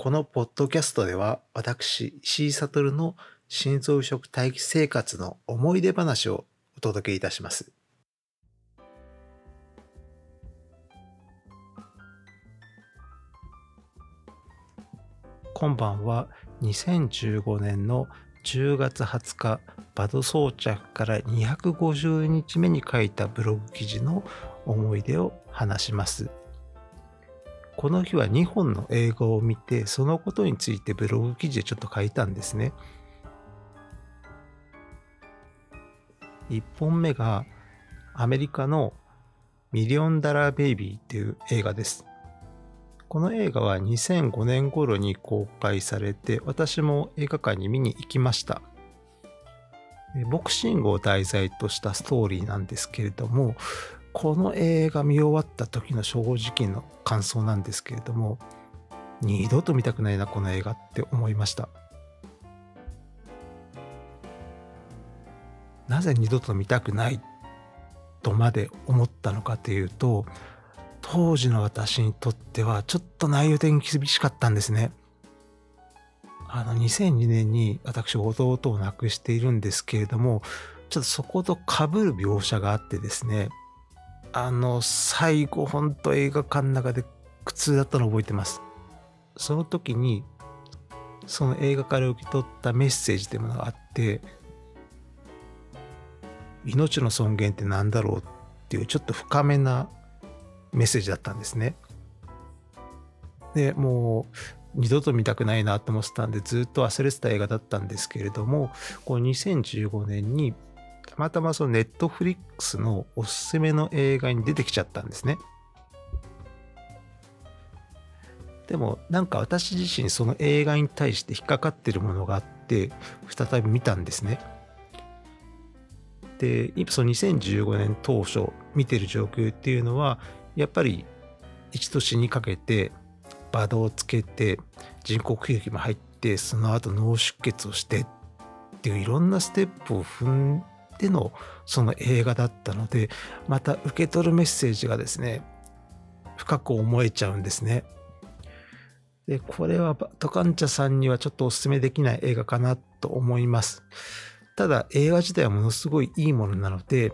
このポッドキャストでは私、石井悟の心臓移植待機生活の思い出話をお届けいたします。今晩は2015年の10月20日バド装着から250日目に書いたブログ記事の思い出を話します。この日は2本の映画を見て、そのことについてブログ記事でちょっと書いたんですね。1本目がアメリカのミリオンダラーベイビーっていう映画です。この映画は2005年頃に公開されて、私も映画館に見に行きました。ボクシングを題材としたストーリーなんですけれども、この映画見終わった時の正直の感想なんですけれども、二度と見たくないな、この映画って思いました。なぜ二度と見たくないとまで思ったのかというと、当時の私にとってはちょっと内容的に厳しかったんですね。あの、2002年に私弟を亡くしているんですけれども、ちょっとそこと被る描写があってですね、あの、最後、ほんと映画館の中で苦痛だったのを覚えてます。その時に、その映画から受け取ったメッセージというものがあって、命の尊厳って何だろうっていうちょっと深めなメッセージだったんですね。で、もう二度と見たくないなと思ってたんでずっと忘れてた映画だったんですけれども、こう2015年にまたまそのネットフリックスのおすすめの映画に出てきちゃったんですね。でもなんか私自身その映画に対して引っかかってるものがあって再び見たんですね。で、その2015年当初見てる状況っていうのはやっぱり一度死にかけてバドをつけて人工呼吸器も入ってその後脳出血をしてっていういろんなステップを踏んでのその映画だったのでまた受け取るメッセージがですね深く思えちゃうんですね。でこれはトカンチャさんにはちょっとお勧めできない映画かなと思います。ただ映画自体はものすごいいいものなので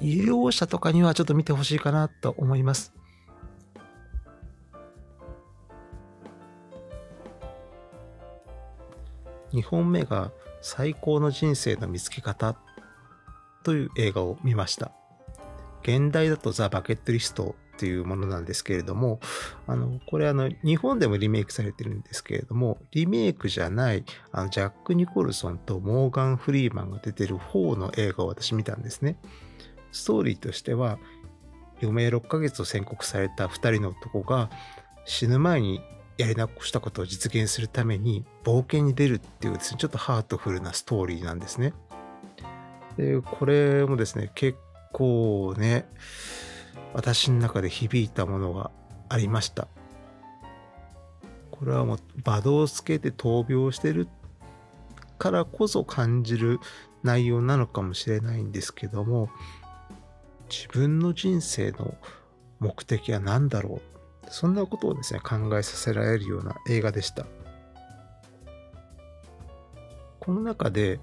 医療者とかにはちょっと見てほしいかなと思います。2本目が最高の人生の見つけ方という映画を見ました。現代だとザ・バケットリストっていうものなんですけれども、あの、これあの、日本でもリメイクされてるんですけれども、リメイクじゃない、あの、ジャック・ニコルソンとモーガン・フリーマンが出てる方の映画を私見たんですね。ストーリーとしては、余命6ヶ月を宣告された2人の男が死ぬ前にやり残したことを実現するために冒険に出るっていうですね、ちょっとハートフルなストーリーなんですね。で、これもですね、結構ね、私の中で響いたものがありました。これはもう、バドをつけて闘病してるからこそ感じる内容なのかもしれないんですけども、自分の人生の目的は何だろうそんなことをですね、考えさせられるような映画でした。この中で、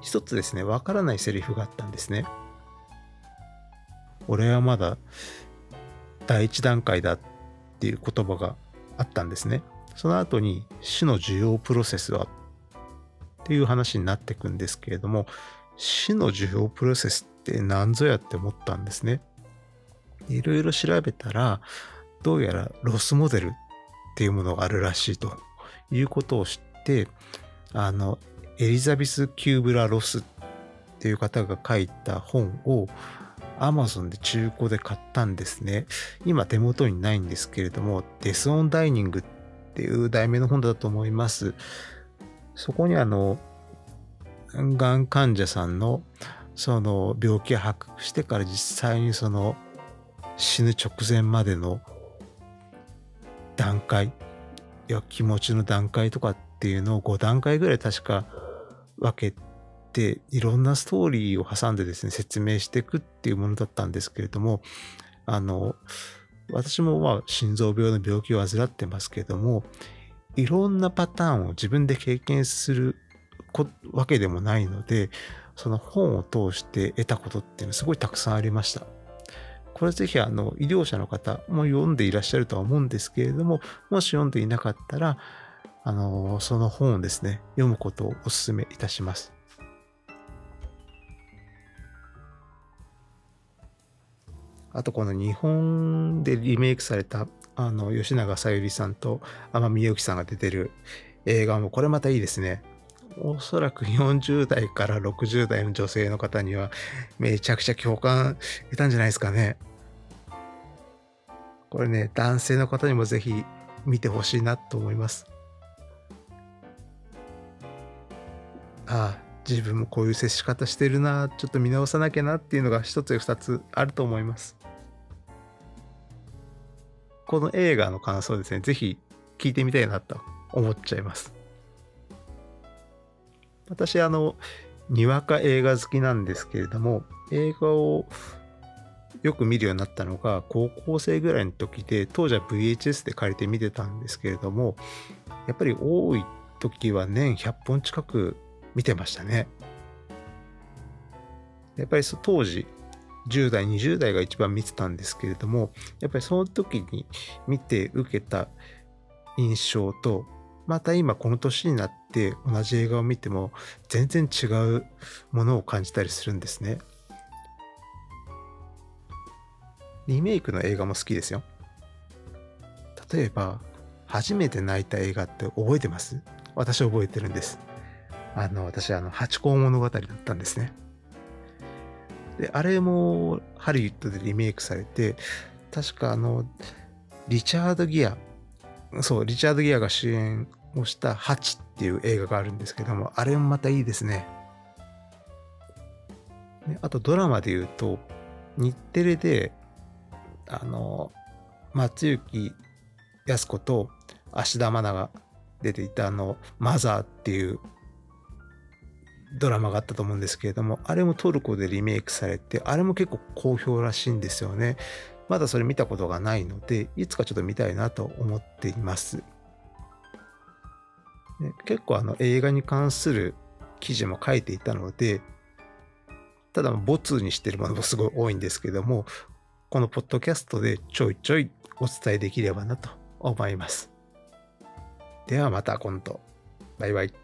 一つですね、わからないセリフがあったんですね。俺はまだ第一段階だっていう言葉があったんですね。その後に死の受容プロセスはっていう話になっていくんですけれども、死の受容プロセスって何ぞやって思ったんですね。いろいろ調べたら、どうやらロスモデルっていうものがあるらしいということを知って、あの、エリザベス・キューブラ・ロスっていう方が書いた本を Amazon で中古で買ったんですね。今手元にないんですけれども、 Death and Dying っていう題名の本だと思います。そこにあの、がん患者さんのその病気を発覚してから実際にその死ぬ直前までの段階や気持ちの段階とかっていうのを5段階ぐらい確か分けていろんなストーリーを挟んでですね説明していくっていうものだったんですけれどもあの私もまあ心臓病の病気を患ってますけども、いろんなパターンを自分で経験するわけでもないので、その本を通して得たことっていうのはすごいたくさんありました。これぜひあの医療者の方も読んでいらっしゃるとは思うんですけれども、もし読んでいなかったら、あの、その本をですね、読むことをお勧めいたします。あとこの日本でリメイクされたあの吉永小百合さんと天海祐希さんが出てる映画もこれまたいいですね。おそらく40代から60代の女性の方にはめちゃくちゃ共感得たんじゃないですかね。これね、男性の方にもぜひ見てほしいなと思います。ああ、自分もこういう接し方してるな、ちょっと見直さなきゃなっていうのが一つや二つあると思います。この映画の感想ですね、ぜひ聞いてみたいなと思っちゃいます。私、あの、にわか映画好きなんですけれども、映画をよく見るようになったのが高校生ぐらいの時で、当時は VHS で借りて見てたんですけれども、やっぱり多い時は年100本近く見てましたね。やっぱり当時、10代、20代が一番見てたんですけれども、やっぱりその時に見て受けた印象と、また今この年になって同じ映画を見ても全然違うものを感じたりするんですね。リメイクの映画も好きですよ。例えば、初めて泣いた映画って覚えてます？私覚えてるんです。あの、私、あの、八甲物語だったんですね。で、あれもハリウッドでリメイクされて、確かあの、リチャード・ギア、そう、リチャード・ギアが主演をしたハチっていう映画があるんですけども、あれもまたいいですね。あとドラマで言うと、日テレで、あの、松雪靖子と芦田愛菜が出ていたあの、マザーっていうドラマがあったと思うんですけれども、あれもトルコでリメイクされて、あれも結構好評らしいんですよね。まだそれ見たことがないので、いつかちょっと見たいなと思っています。ね、結構あの映画に関する記事も書いていたので、ただ没にしてるものもすごい多いんですけども、このポッドキャストでちょいちょいお伝えできればなと思います。ではまた今度。バイバイ。